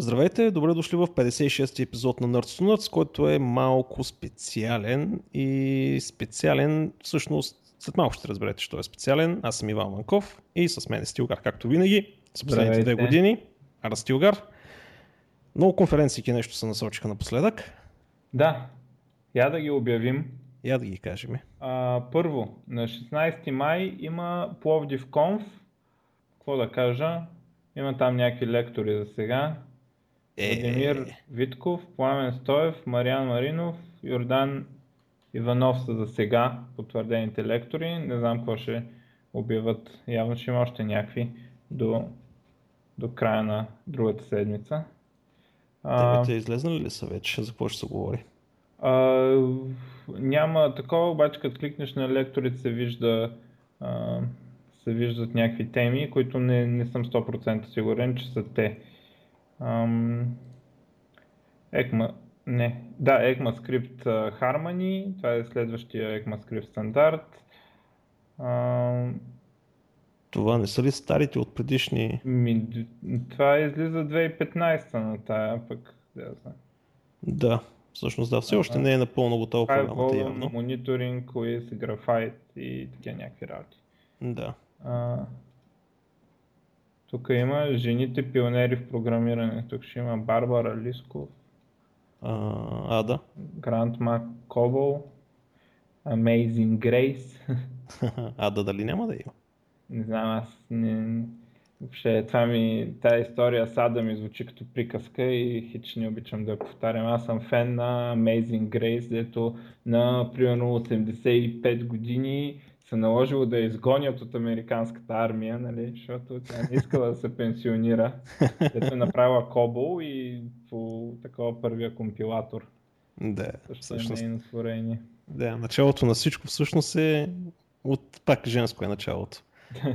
Здравейте, добре дошли в 56-ти епизод на Nerds to Nerds, който е малко специален и специален, всъщност след малко ще разберете, що е специален. Аз съм Иван Манков и с мен е Стилгар, както винаги, с последните две години. Ара Стилгар. Много конференции нещо се насочиха напоследък. Да, я да ги обявим. Я да ги кажем. А, първо, на 16 май има Пловдив Конф. Какво да кажа? Има там някакви лектори за сега. Е... Владимир Витков, Пламен Стоев, Мариан Маринов, Йордан Иванов са за сега потвърдените лектори. Не знам какво ще обяват. Явно ще има още някакви до, до края на другата седмица. Темите излезнали ли са вече? За какво ще се говори? А, няма такова, обаче като кликнеш на лекторите се вижда а, се виждат някакви теми, които не, не съм 100% сигурен, че са те. Ам... ECMA, не, да, ECMAScript Harmony, това е следващия ECMAScript стандарт. Ам... Това не са ли старите от предишни? Ми, това излиза 2015 на тая, пък да знам. Да, всъщност да, все още не е напълно готова програмата явно. Мониторинг, quiz, Graphite и такива някакви работи. Да. А, тук има жените пионери в програмиране. Тук ще има Барбара Лисков. А, а да. Грант Мак Кобол. Amazing Grace. а да, дали няма да има? Не знам, аз не... Въобще, това ми, тази история с Ада ми звучи като приказка и хич не обичам да я повтарям. Аз съм фен на Amazing Grace, дето на примерно 85 години се наложило да изгонят от американската армия, нали, защото тя не искала да се пенсионира, като е направила Кобол и по такова първия компилатор. Да, Също е всъщност. Е творение. Да, началото на всичко всъщност е от пак женско е началото.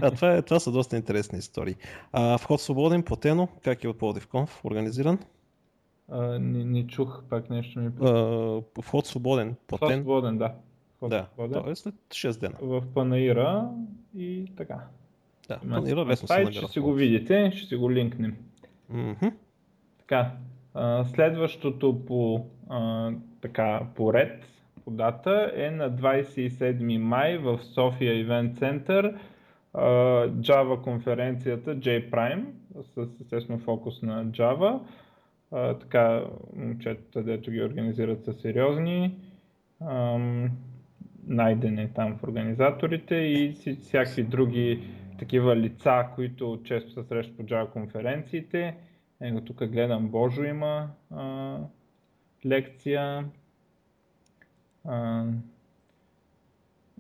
А, това, е, това са доста интересни истории. А, вход свободен, платено, как е от Плодив Конф, организиран? А, не, не чух пак нещо ми. А, вход свободен, платен. Вход свободен, да да, то е след 6 дена. В Панаира и така. Да, Има Панаира лесно сайт, се Ще си го видите, ще си го линкнем. Mm-hmm. Така, а, следващото по, а, така, по ред, по дата е на 27 май в София Event Center Java конференцията J-Prime с естествено фокус на Java. А, така, момчетата, дето ги организират са сериозни найдене там в организаторите и всякакви други такива лица, които често се срещат по Java конференциите. Его тук гледам Божо има а, лекция. А,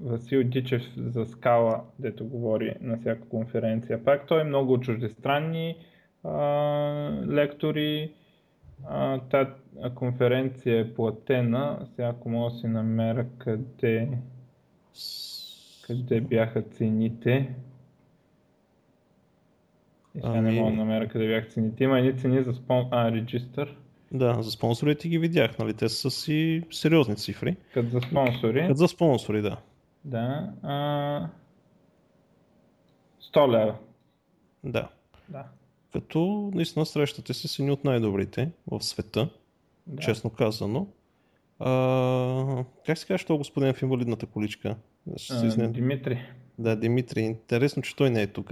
Васил Дичев за скала, дето говори на всяка конференция. Пак той е много чуждестранни а, лектори. Та конференция е платена. Сега ако мога да си намеря къде, къде бяха цените. И сега ами... не мога да намеря къде бяха цените. Има едни цени за спон... а, регистър. Да, за спонсорите ги видях, нали? Те са си сериозни цифри. Като за спонсори. Като за спонсори, да. Да. А... 100 лева. Да. Да като наистина срещате се с едни от най-добрите в света, да. честно казано. А, как се казва, господин в инвалидната количка? А, Димитри. Да, Димитри. Интересно, че той не е тук.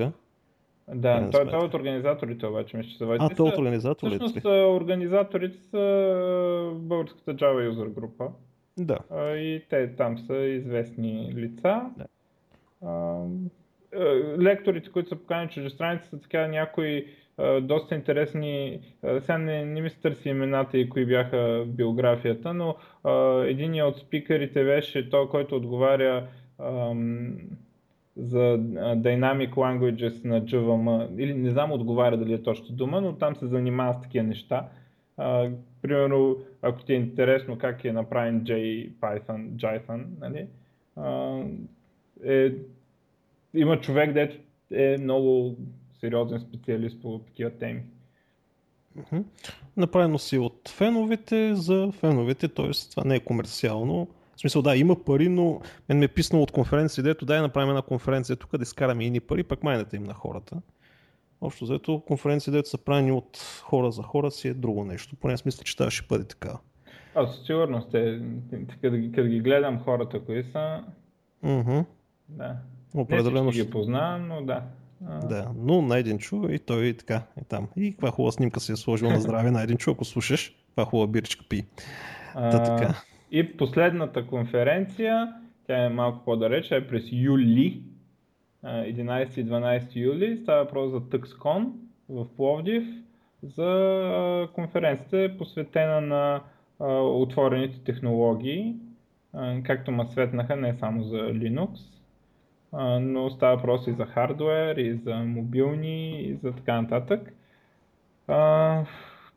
Да, той, той е от организаторите обаче, мисля, че се А, той е от организаторите. Всъщност организаторите са българската Java User група. Да. И те там са известни лица. Да. А, лекторите, които са поканени чуждестраници, са така някои доста интересни, сега не, не ми се търси имената и кои бяха биографията, но един от спикерите беше той, който отговаря за Dynamic Languages на JVM, или не знам отговаря дали е точно дума, но там се занимава с такива неща. А, примерно, ако ти е интересно как е направен JPython, Jython, нали? А, е, има човек, дето е много сериозен специалист по такива теми. Mm-hmm. Направено си от феновете за феновете, т.е. това не е комерциално. В смисъл, да, има пари, но мен ме е писнало от конференция, дето дай направим една конференция тук да изкараме ини пари, пък майната им на хората. Общо взето конференция, дето са правени от хора за хора си е друго нещо. Поне аз мисля, че тази ще бъде така. А, със сигурност е, като, ги- като ги гледам хората, кои са, Мгм. да. Определено Не ще. ги познавам, но да. А, Да, но Найденчо и той така е там. И каква хубава снимка си е сложил на здраве Найденчо, ако слушаш, каква хубава биричка пи. Та а, така. И последната конференция, тя е малко по-далеч, е през юли, а, 11 и 12 юли, става въпрос за TuxCon в Пловдив, за конференцията е посветена на отворените технологии, както ма светнаха не само за Linux, но става въпрос и за хардвер, и за мобилни, и за така нататък. А,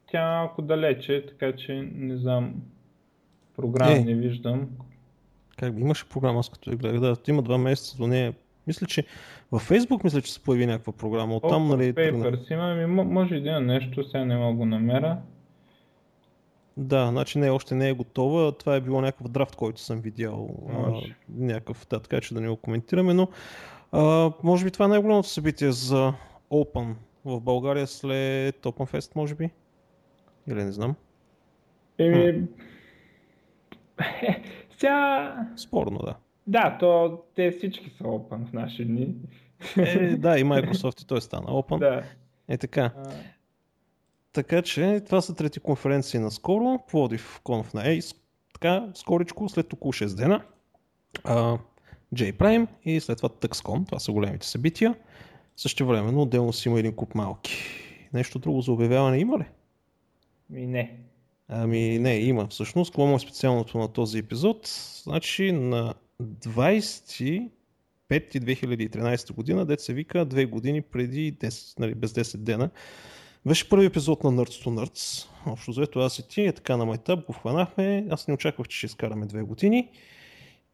тя е малко далече, така че не знам, програма Е. не виждам. Как имаше програма, аз като я гледах. Да, има два месеца до нея. Мисля, че във Facebook мисля, че се появи някаква програма. Оттам, Open нали. Papers има, мо- може и да има нещо, сега не мога да го намеря. Да, значи не, още не е готова. Това е било някакъв драфт, който съм видял. А, някакъв, да, така че да не го коментираме, но а, може би това е най-голямото събитие за Open в България след Open Fest, може би? Или не знам. Еми... сега... Спорно, да. Да, то те всички са open в наши дни. Е, да, и Microsoft и той стана Open. да. Е така. Така че това са трети конференции на скоро. Плодив Conf на Ace. Така, скоричко, след около 6 дена. А, J-Prime и след това TuxCon. Това са големите събития. Също времено отделно си има един куп малки. Нещо друго за обявяване има ли? ми не. Ами не, има всъщност. Какво е специалното на този епизод? Значи на 20 2013 година, дет се вика, две години преди 10, нали, без 10 дена, беше първи епизод на Nerds to Nerds. Общо взето аз и ти, е така на майтап, го хванахме. Аз не очаквах, че ще изкараме две години.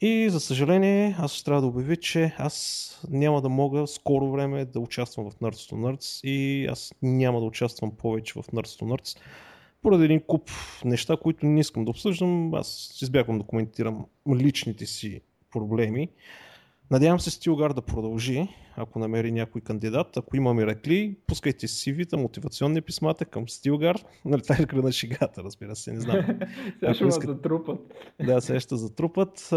И за съжаление, аз ще трябва да обявя, че аз няма да мога скоро време да участвам в Nerds to Nerds и аз няма да участвам повече в Nerds to Nerds поради един куп неща, които не искам да обсъждам. Аз избягвам да коментирам личните си проблеми. Надявам се Стилгар да продължи, ако намери някой кандидат. Ако има миракли, пускайте CV-та, мотивационни писмата към Стилгар. Нали, това е кръга на шегата, разбира се, не знам. Сега ще искат- затрупат. Да, сега ще затрупат.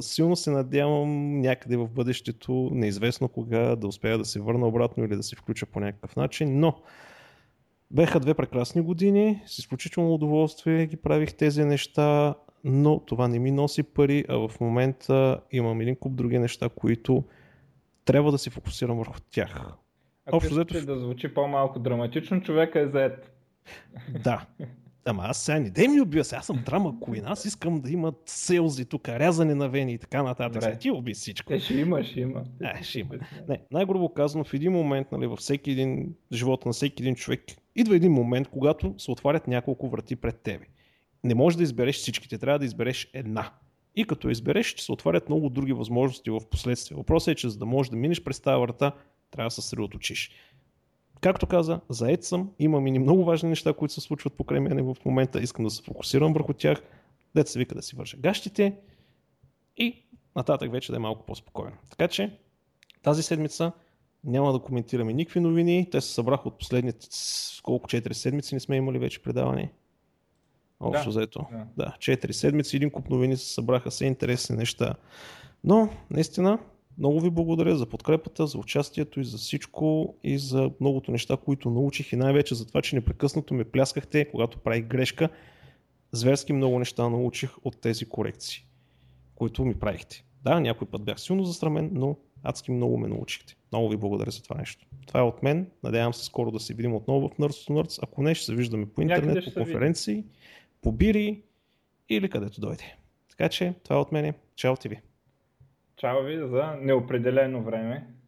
Силно се надявам някъде в бъдещето, неизвестно кога, да успея да се върна обратно или да се включа по някакъв начин, но беха две прекрасни години, с изключително удоволствие ги правих тези неща, но това не ми носи пари, а в момента имам един куп други неща, които трябва да се фокусирам върху тях. Ако Общо взето- да звучи по-малко драматично, човека е заед. Да. Ама аз сега не дай ми убия се, аз съм драма queen, аз искам да имат селзи тук, рязане на вени и така нататък. Добре. Ти уби всичко. Те ще има, ще има. Е, ще има. Не, най-грубо казано, в един момент, нали, във всеки един живота на всеки един човек, идва един момент, когато се отварят няколко врати пред тебе. Не можеш да избереш всичките, трябва да избереш една. И като избереш, ще се отварят много други възможности в последствие. Въпросът е, че за да можеш да минеш през тази врата, трябва да се съсредоточиш. Както каза, заед съм, имам и много важни неща, които се случват покрай мене в момента, искам да се фокусирам върху тях, дете се вика да си вържа гащите и нататък вече да е малко по-спокойно. Така че тази седмица няма да коментираме никакви новини. Те се събраха от последните колко 4 седмици не сме имали вече предаване. Общо Да, заето. да. Да, 4 седмици, един куп новини се събраха, все интересни неща. Но, наистина, много ви благодаря за подкрепата, за участието и за всичко и за многото неща, които научих и най-вече за това, че непрекъснато ме пляскахте, когато правих грешка. Зверски много неща научих от тези корекции, които ми правихте. Да, някой път бях силно засрамен, но адски много ме научихте. Много ви благодаря за това нещо. Това е от мен. Надявам се скоро да се видим отново в Nerds to Nerds. Ако не, ще се виждаме по интернет, по се видим. По бири или където дойде. Така че това е от мене. Чао ти ви. Чао ви за неопределено време.